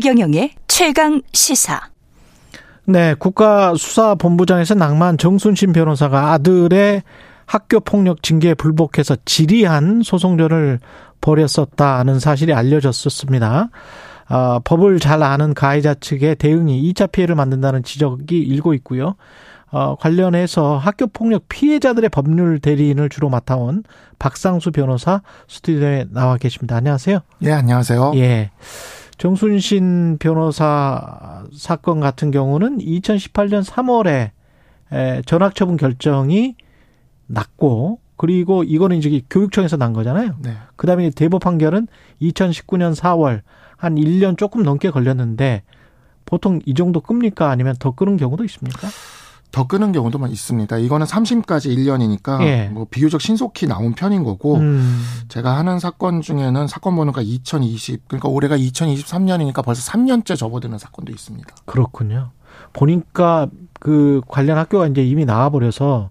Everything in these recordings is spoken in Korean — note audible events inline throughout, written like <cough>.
최경영의 최강 시사. 네, 국가수사본부장에서 낭만 정순신 변호사가 아들의 학교 폭력 징계에 불복해서 지리한 소송전을 벌였었다는 사실이 알려졌었습니다. 아, 법을 잘 아는 가해자 측의 대응이 2차 피해를 만든다는 지적이 일고 있고요. 어, 관련해서 학교 폭력 피해자들의 법률 대리인을 주로 맡아온 박상수 변호사 스튜디오에 나와 계십니다. 안녕하세요. 예, 안녕하세요. 예. 정순신 변호사 사건 같은 경우는 2018년 3월에 전학 처분 결정이 났고 그리고 이거는 이제 교육청에서 난 거잖아요. 네. 그다음에 대법 판결은 2019년 4월 한 1년 조금 넘게 걸렸는데 보통 이 정도 끕니까 아니면 더 끄는 경우도 있습니까? 더 끄는 경우도 있습니다. 이거는 3심까지 1년이니까 예. 뭐 비교적 신속히 나온 편인 거고 음. 제가 하는 사건 중에는 사건 번호가 2020 그러니까 올해가 2023년이니까 벌써 3년째 접어드는 사건도 있습니다. 그렇군요. 보니까 그 관련 학교가 이제 이미 나와버려서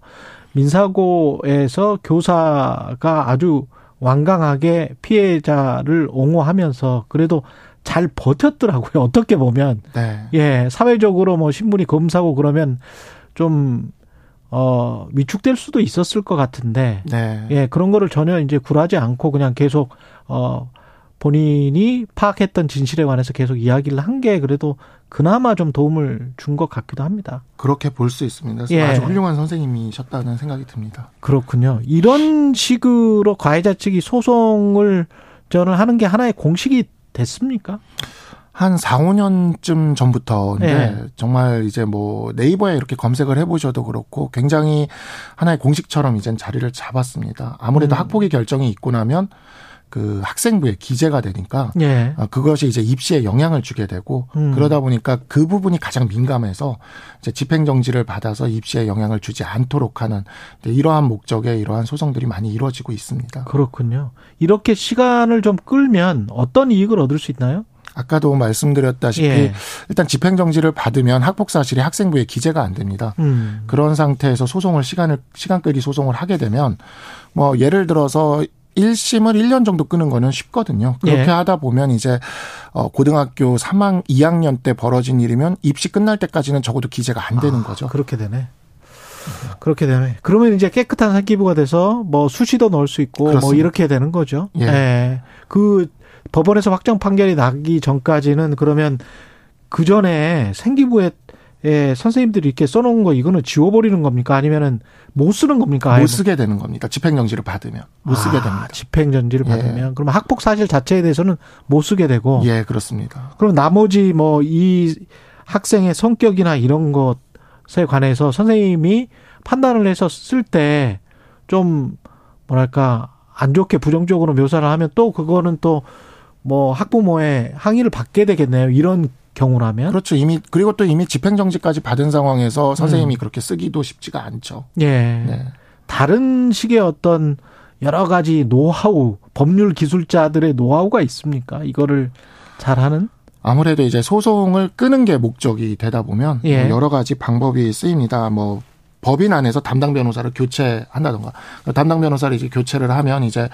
민사고에서 교사가 아주 완강하게 피해자를 옹호하면서 그래도 잘 버텼더라고요. <laughs> 어떻게 보면. 네. 예, 사회적으로 뭐 신문이 검사고 그러면 좀, 어, 위축될 수도 있었을 것 같은데. 네. 예, 그런 거를 전혀 이제 굴하지 않고 그냥 계속, 어, 본인이 파악했던 진실에 관해서 계속 이야기를 한 게 그래도 그나마 좀 도움을 준 것 같기도 합니다. 그렇게 볼 수 있습니다. 예. 아주 훌륭한 선생님이셨다는 생각이 듭니다. 그렇군요. 이런 식으로 가해자 측이 소송을 저는 하는 게 하나의 공식이 됐습니까? 한 4, 5년쯤 전부터인데 네. 정말 이제 뭐 네이버에 이렇게 검색을 해보셔도 그렇고 굉장히 하나의 공식처럼 이젠 자리를 잡았습니다. 아무래도 음. 학폭의 결정이 있고 나면 그 학생부에 기재가 되니까 예. 그것이 이제 입시에 영향을 주게 되고 음. 그러다 보니까 그 부분이 가장 민감해서 이제 집행 정지를 받아서 입시에 영향을 주지 않도록 하는 이러한 목적의 이러한 소송들이 많이 이루어지고 있습니다. 그렇군요. 이렇게 시간을 좀 끌면 어떤 이익을 얻을 수 있나요? 아까도 말씀드렸다시피 예. 일단 집행 정지를 받으면 학폭 사실이 학생부에 기재가 안 됩니다. 음. 그런 상태에서 소송을 시간을 시간 끌기 소송을 하게 되면 뭐 예를 들어서 1심을 1년 정도 끄는 거는 쉽거든요. 그렇게 예. 하다 보면 이제 어 고등학교 3학 2학년 때 벌어진 일이면 입시 끝날 때까지는 적어도 기재가 안 되는 아, 거죠. 그렇게 되네. 그렇게 되네. 그러면 이제 깨끗한 사기부가 돼서 뭐 수시도 넣을 수 있고 뭐 그렇습니다. 뭐 이렇게 되는 거죠. 예. 예. 그 법원에서 확정 판결이 나기 전까지는 그러면 그 전에 생기부에 예, 선생님들이 이렇게 써놓은 거 이거는 지워버리는 겁니까? 아니면은 못 쓰는 겁니까? 못 쓰게 되는 겁니다. 집행정지를 받으면 못 쓰게 아, 됩니다. 집행정지를 예. 받으면 그러면 학폭 사실 자체에 대해서는 못 쓰게 되고. 예, 그렇습니다. 그럼 나머지 뭐 이 학생의 성격이나 이런 것에 관해서 선생님이 판단을 해서 쓸 때 좀 뭐랄까 안 좋게 부정적으로 묘사를 하면 또 그거는 또 뭐 학부모의 항의를 받게 되겠네요. 이런 경우라면 그렇죠. 이미 그리고 또 이미 집행정지까지 받은 상황에서 선생님이 음. 그렇게 쓰기도 쉽지가 않죠. 예. 네. 다른 식의 어떤 여러 가지 노하우, 법률 기술자들의 노하우가 있습니까? 이거를 잘하는? 아무래도 이제 소송을 끄는 게 목적이 되다 보면 예. 뭐 여러 가지 방법이 쓰입니다. 뭐 법인 안에서 담당 변호사를 교체한다던가 담당 변호사를 이제 교체를 하면 이제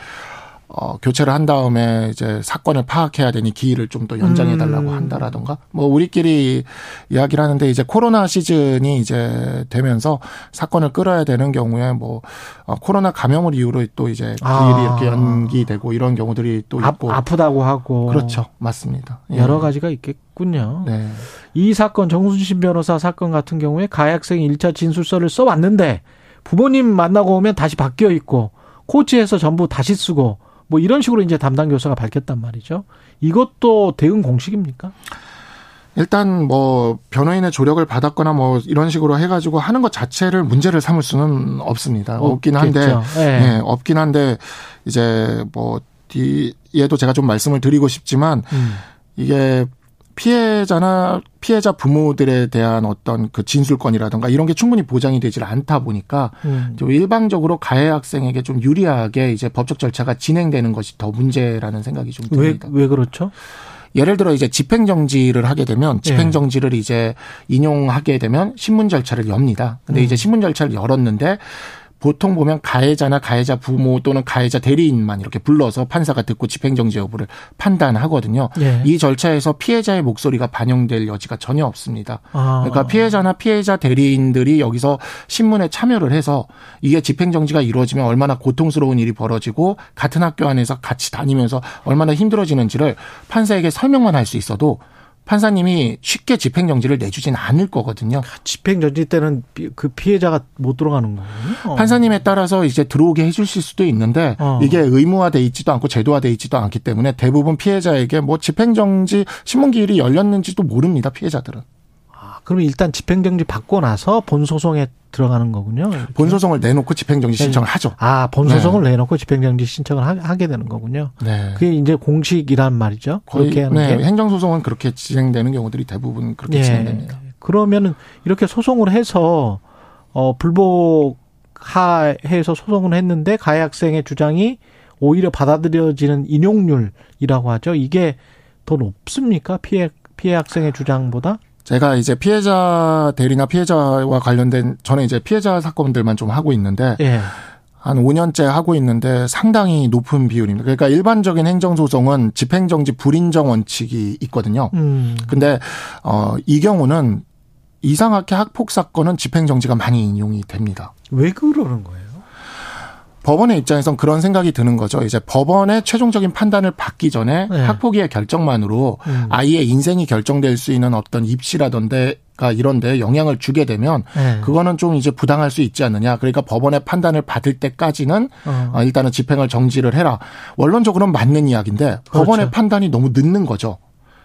어, 교체를 한 다음에 이제 사건을 파악해야 되니 기일을 좀 더 연장해 달라고 음. 한다라던가 뭐 우리끼리 이야기를 하는데 이제 코로나 시즌이 이제 되면서 사건을 끌어야 되는 경우에 뭐 어, 코로나 감염을 이유로 또 이제 기일이 아. 이렇게 연기되고 이런 경우들이 또 있고 아, 프다고 하고 그렇죠 맞습니다 예. 여러 가지가 있겠군요. 네. 이 사건 정순신 변호사 사건 같은 경우에 가해 학생이 1차 진술서를 써 왔는데 부모님 만나고 오면 다시 바뀌어 있고 코치에서 전부 다시 쓰고 뭐 이런 식으로 이제 담당 교사가 밝혔단 말이죠. 이것도 대응 공식입니까? 일단 뭐 변호인의 조력을 받았거나 뭐 이런 식으로 해가지고 하는 것 자체를 문제를 삼을 수는 없습니다. 없긴 한데, 네. 네, 없긴 한데 이제 뭐 뒤에도 제가 좀 말씀을 드리고 싶지만 음. 이게 피해자나 피해자 부모들에 대한 어떤 그 진술권이라든가 이런 게 충분히 보장이 되질 않다 보니까 음. 좀 일방적으로 가해 학생에게 좀 유리하게 이제 법적 절차가 진행되는 것이 더 문제라는 생각이 좀 듭니다. 왜, 왜 그렇죠? 예를 들어 이제 집행정지를 하게 되면 집행정지를 예. 이제 인용하게 되면 신문 절차를 엽니다. 근데 음. 이제 신문 절차를 열었는데 보통 보면 가해자나 가해자 부모 또는 가해자 대리인만 이렇게 불러서 판사가 듣고 집행정지 여부를 판단하거든요. 예. 이 절차에서 피해자의 목소리가 반영될 여지가 전혀 없습니다. 아. 그러니까 피해자나 피해자 대리인들이 여기서 신문에 참여를 해서 이게 집행정지가 이루어지면 얼마나 고통스러운 일이 벌어지고 같은 학교 안에서 같이 다니면서 얼마나 힘들어지는지를 판사에게 설명만 할 수 있어도 판사님이 쉽게 집행정지를 내주진 않을 거거든요. 집행정지 때는 그 피해자가 못 들어가는 거군요. 판사님에 따라서 이제 들어오게 해주실 수도 있는데 어. 이게 의무화돼 있지도 않고 제도화돼 있지도 않기 때문에 대부분 피해자에게 뭐 집행정지 신문기일이 열렸는지도 모릅니다. 피해자들은. 그러면 일단 집행정지 받고 나서 본소송에 들어가는 거군요. 이렇게. 본소송을 내놓고 집행정지 신청을 하죠. 아, 본소송을 네. 내놓고 집행정지 신청을 하, 게 되는 거군요. 네. 그게 이제 공식이란 말이죠. 그렇게 하는 네. 게. 행정소송은 그렇게 진행되는 경우들이 대부분 그렇게 예. 진행됩니다. 그러면은 이렇게 소송을 해서 어 불복하해서 소송을 했는데 가해 학생의 주장이 오히려 받아들여지는 인용률이라고 하죠. 이게 더 높습니까? 피해 피해 학생의 주장보다? 제가 이제 피해자 대리나 피해자와 관련된 저는 이제 피해자 사건들만 좀 하고 있는데 예. 한 5년째 하고 있는데 상당히 높은 비율입니다. 그러니까 일반적인 행정소송은 집행정지 불인정 원칙이 있거든요. 음. 근데 어, 이 경우는 이상하게 학폭 사건은 집행정지가 많이 인용이 됩니다. 왜 그러는 거예요? 법원의 입장에선 그런 생각이 드는 거죠. 이제 법원의 최종적인 판단을 받기 전에 네. 학폭위의 결정만으로 음. 아이의 인생이 결정될 수 있는 어떤 입시라던데 가 이런데 영향을 주게 되면 네. 그거는 좀 이제 부당할 수 있지 않느냐. 그러니까 법원의 판단을 받을 때까지는 어. 어 일단은 집행을 정지를 해라. 원론적으로는 맞는 이야기인데 그렇죠. 법원의 판단이 너무 늦는 거죠.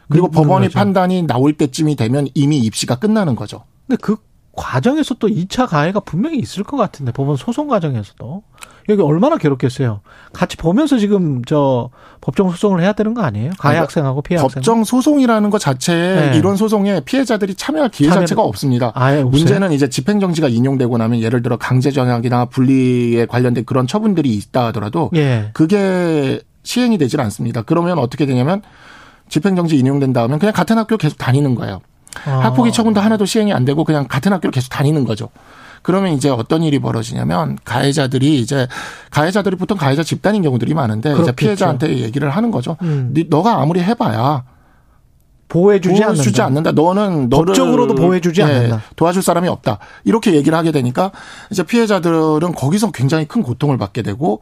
그리고 법원의 거죠. 판단이 나올 때쯤이 되면 이미 입시가 끝나는 거죠. 근데 그 과정에서 또 2차 가해가 분명히 있을 것 같은데 법원 소송 과정에서도 여기 얼마나 괴롭겠어요. 같이 보면서 지금 저 법정 소송을 해야 되는 거 아니에요? 가해 학생하고 피해 학생. 법정 소송이라는 것 자체에 네. 이런 소송에 피해자들이 참여할 기회 참여... 자체가 없습니다. 아예 문제는 이제 집행 정지가 인용되고 나면 예를 들어 강제정약이나 분리에 관련된 그런 처분들이 있다 하더라도 예. 그게 시행이 되질 않습니다. 그러면 어떻게 되냐면 집행정지 인용된 다음에 그냥 같은 학교 계속 다니는 거예요. 아. 학폭위 처분도 하나도 시행이 안 되고 그냥 같은 학교를 계속 다니는 거죠. 그러면 이제 어떤 일이 벌어지냐면 가해자들이 이제 가해자들이 보통 가해자 집단인 경우들이 많은데 그렇겠죠. 이제 피해자한테 얘기를 하는 거죠. 음. 너가 아무리 해봐야 보호해주지 않는다. 않는다. 너는 법적으로도 보호해주지 예, 않는다. 도와줄 사람이 없다. 이렇게 얘기를 하게 되니까 이제 피해자들은 거기서 굉장히 큰 고통을 받게 되고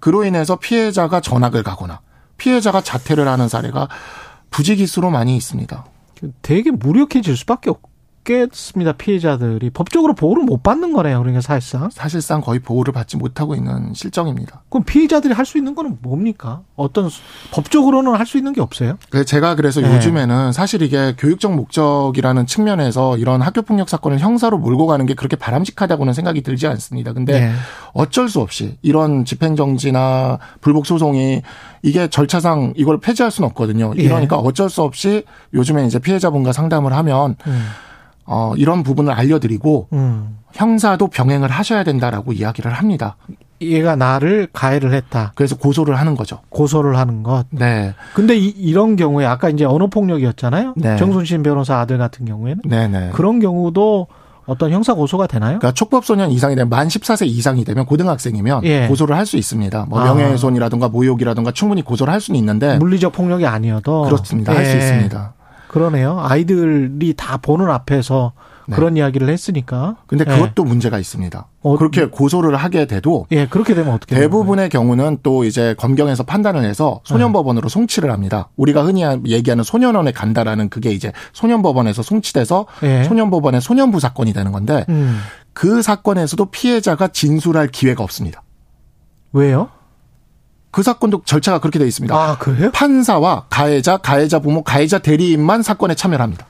그로 인해서 피해자가 전학을 가거나 피해자가 자퇴를 하는 사례가 부지기수로 많이 있습니다. 되게 무력해질 수밖에 없고. 없겠습니다. 피해자들이 법적으로 보호를 못 받는 거네요. 그러니까 사실상 사실상 거의 보호를 받지 못하고 있는 실정입니다. 그럼 피해자들이 할 수 있는 거는 뭡니까? 어떤 법적으로는 할 수 있는 게 없어요? 제가 그래서 네. 요즘에는 사실 이게 교육적 목적이라는 측면에서 이런 학교 폭력 사건을 형사로 몰고 가는 게 그렇게 바람직하다고는 생각이 들지 않습니다. 근데 네. 어쩔 수 없이 이런 집행 정지나 불복 소송이 이게 절차상 이걸 폐지할 수는 없거든요. 예. 이러니까 어쩔 수 없이 요즘에 이제 피해자분과 상담을 하면 음. 어, 이런 부분을 알려드리고 음. 형사도 병행을 하셔야 된다라고 이야기를 합니다. 얘가 나를 가해를 했다. 그래서 고소를 하는 거죠. 고소를 하는 것. 네. 근데 이, 런 경우에 아까 이제 언어 폭력이었잖아요. 네. 정순신 변호사 아들 같은 경우에는. 네네. 네. 그런 경우도 어떤 형사 고소가 되나요? 그러니까 촉법소년 이상이 되면 만 14세 이상이 되면 고등학생이면 예. 고소를 할 수 있습니다. 뭐 아. 명예훼손이라든가 모욕이라든가 충분히 고소를 할 수는 있는데 물리적 폭력이 아니어도 그렇습니다. 예. 할수 있습니다. 그러네요. 아이들이 다 보는 앞에서 네. 그런 이야기를 했으니까. 근데 예. 그것도 네. 문제가 있습니다. 어, 그렇게 고소를 하게 돼도 예, 그렇게 되면 어떻게 대부분의 경우는 또 이제 검경에서 판단을 해서 소년법원으로 네. 송치를 합니다. 우리가 흔히 얘기하는 소년원에 간다라는 그게 이제 소년법원에서 송치돼서 예. 소년법원의 소년부 사건이 되는 건데 음. 그 사건에서도 피해자가 진술할 기회가 없습니다. 왜요? 그 사건도 절차가 그렇게 되어 있습니다. 아, 그래요? 판사와 가해자, 가해자 부모, 가해자 대리인만 사건에 참여를 합니다.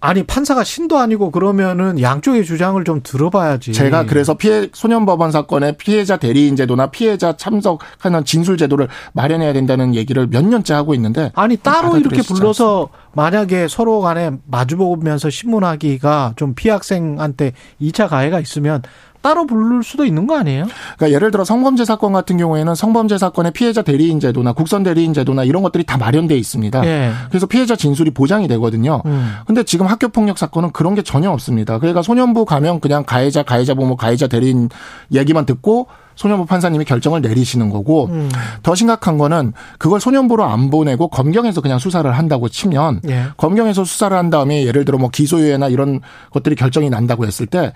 아니 판사가 신도 아니고 그러면은 양쪽의 주장을 좀 들어봐야지. 제가 그래서 피해 소년법원 사건의 피해자 대리인 제도나 피해자 참석하는 진술 제도를 마련해야 된다는 얘기를 몇 년째 하고 있는데 아니 따로 이렇게 불러서 만약에 서로 간에 마주보면서 신문하기가 좀 피학생한테 2차 가해가 있으면 따로 부를 수도 있는 거 아니에요? 그러니까 예를 들어 성범죄 사건 같은 경우에는 성범죄 사건의 피해자 대리인 제도나 국선 대리인 제도나 이런 것들이 다 마련돼 있습니다. 예. 그래서 피해자 진술이 보장이 되거든요. 음. 근데 지금 학교 폭력 사건은 그런 게 전혀 없습니다. 그러니까 소년부 가면 그냥 가해자, 가해자 부모, 가해자 대리인 얘기만 듣고 소년부 판사님이 결정을 내리시는 거고 음. 더 심각한 거는 그걸 소년부로 안 보내고 검경에서 그냥 수사를 한다고 치면 예. 검경에서 수사를 한 다음에 예를 들어 뭐 기소유예나 이런 것들이 결정이 난다고 했을 때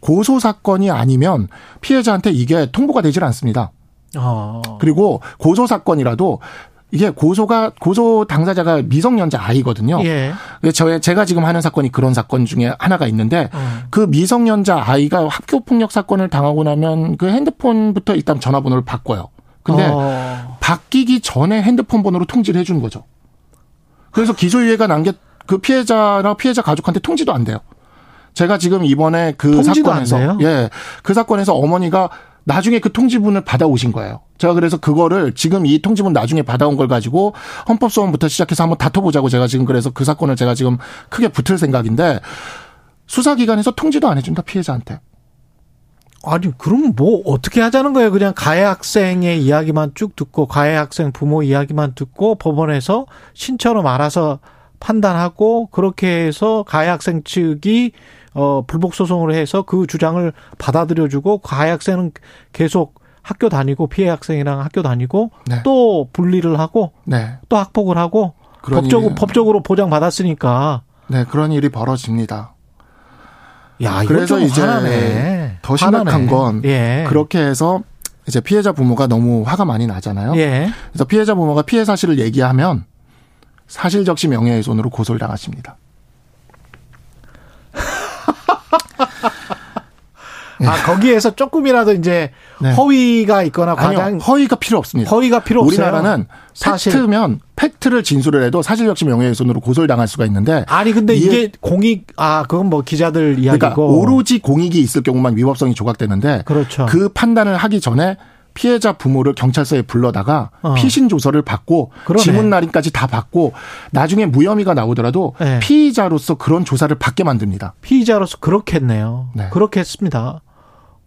고소 사건이 아니면 피해자한테 이게 통보가 되질 않습니다. 어. 그리고 고소 사건이라도 이게 고소가 고소 당사자가 미성년자 아이거든요. 예. 저 제가 지금 하는 사건이 그런 사건 중에 하나가 있는데 어. 그 미성년자 아이가 학교 폭력 사건을 당하고 나면 그 핸드폰부터 일단 전화번호를 바꿔요. 근데 어. 바뀌기 전에 핸드폰 번호로 통지를 해주는 거죠. 그래서 기소유예가 난게그 피해자나 피해자 가족한테 통지도 안 돼요. 제가 지금 이번에 그 사건에서 예, 그 사건에서 어머니가 나중에 그 통지문을 받아오신 거예요. 제가 그래서 그거를 지금 이 통지문 나중에 받아온 걸 가지고 헌법소원부터 시작해서 한번 다퉈보자고 제가 지금 그래서 그 사건을 제가 지금 크게 붙을 생각인데 수사기관에서 통지도 안 해준다 피해자한테. 아니 그럼 뭐 어떻게 하자는 거예요? 그냥 가해 학생의 이야기만 쭉 듣고 가해 학생 부모 이야기만 듣고 법원에서 신처럼 알아서 판단하고 그렇게 해서 가해 학생 측이 어 불복 소송을 해서 그 주장을 받아들여주고 가해 학생은 계속 학교 다니고 피해 학생이랑 학교 다니고 네. 또 분리를 하고 네. 또 학폭을 하고 법적으로 법적으로 보장 받았으니까 네 그런 일이 벌어집니다. 야 그래서 이제 화나네. 더 심각한 화나네. 건 예. 그렇게 해서 이제 피해자 부모가 너무 화가 많이 나잖아요. 예. 그래서 피해자 부모가 피해 사실을 얘기하면 사실적시 명예훼손으로 고소를 당하십니다. 아 거기에서 조금이라도 이제 네. 허위가 있거나 과장 아니요, 허위가 필요 없습니다. 허위가 필요 없어요. 우리나라는 사실. 팩트면 팩트를 진술을 해도 사실적시 명예훼손으로 고소를 당할 수가 있는데 아니 근데 이게 공익 아 그건 뭐 기자들 이야기고 그러니까 오로지 공익이 있을 경우만 위법성이 조각되는데 그렇죠. 그 판단을 하기 전에 피해자 부모를 경찰서에 불러다가 어. 피신 조서를 받고 그러네. 지문 날인까지 다 받고 나중에 무혐의가 나오더라도 네. 피의자로서 그런 조사를 받게 만듭니다. 피의자로서 그렇겠네요. 네. 그렇게 했습니다.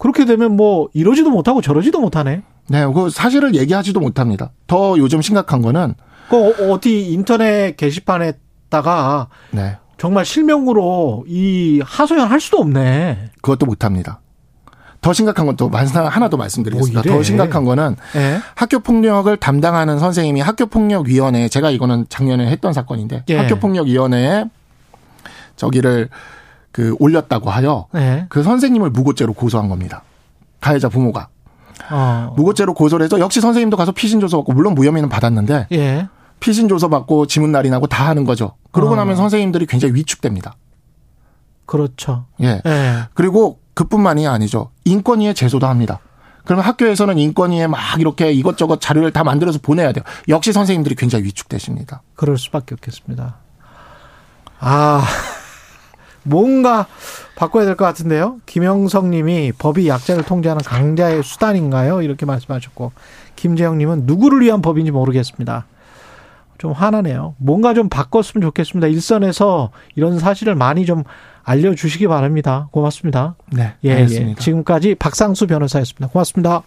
그렇게 되면 뭐 이러지도 못하고 저러지도 못하네. 네, 그 사실을 얘기하지도 못합니다. 더 요즘 심각한 거는 그 어, 어디 인터넷 게시판에다가 네. 정말 실명으로 이 하소연 할 수도 없네. 그것도 못합니다. 더 심각한 건또 하나 더 말씀드리겠습니다. 뭐더 심각한 거는 네. 학교 폭력을 담당하는 선생님이 학교 폭력 위원회 제가 이거는 작년에 했던 사건인데 네. 학교 폭력 위원회에 저기를 그 올렸다고 하여 네. 그 선생님을 무고죄로 고소한 겁니다. 가해자 부모가. 어. 무고죄로 고소를 해서 역시 선생님도 가서 피신 조서 받고 물론 무혐의는 받았는데 예. 피신 조서 받고 지문 날인하고 다 하는 거죠. 그러고 어. 나면 선생님들이 굉장히 위축됩니다. 그렇죠. 예. 예. 그리고 그뿐만이 아니죠. 인권위에 제소도 합니다. 그러면 학교에서는 인권위에 막 이렇게 이것저것 자료를 다 만들어서 보내야 돼요. 역시 선생님들이 굉장히 위축되십니다. 그럴 수밖에 없겠습니다. 아. 뭔가 바꿔야 될 것 같은데요. 김영석 님이 법이 약자를 통제하는 강자의 수단인가요? 이렇게 말씀하셨고, 김재영 님은 누구를 위한 법인지 모르겠습니다. 좀 화나네요. 뭔가 좀 바꿨으면 좋겠습니다. 일선에서 이런 사실을 많이 좀 알려주시기 바랍니다. 고맙습니다. 네. 예, 예. 지금까지 박상수 변호사였습니다. 고맙습니다.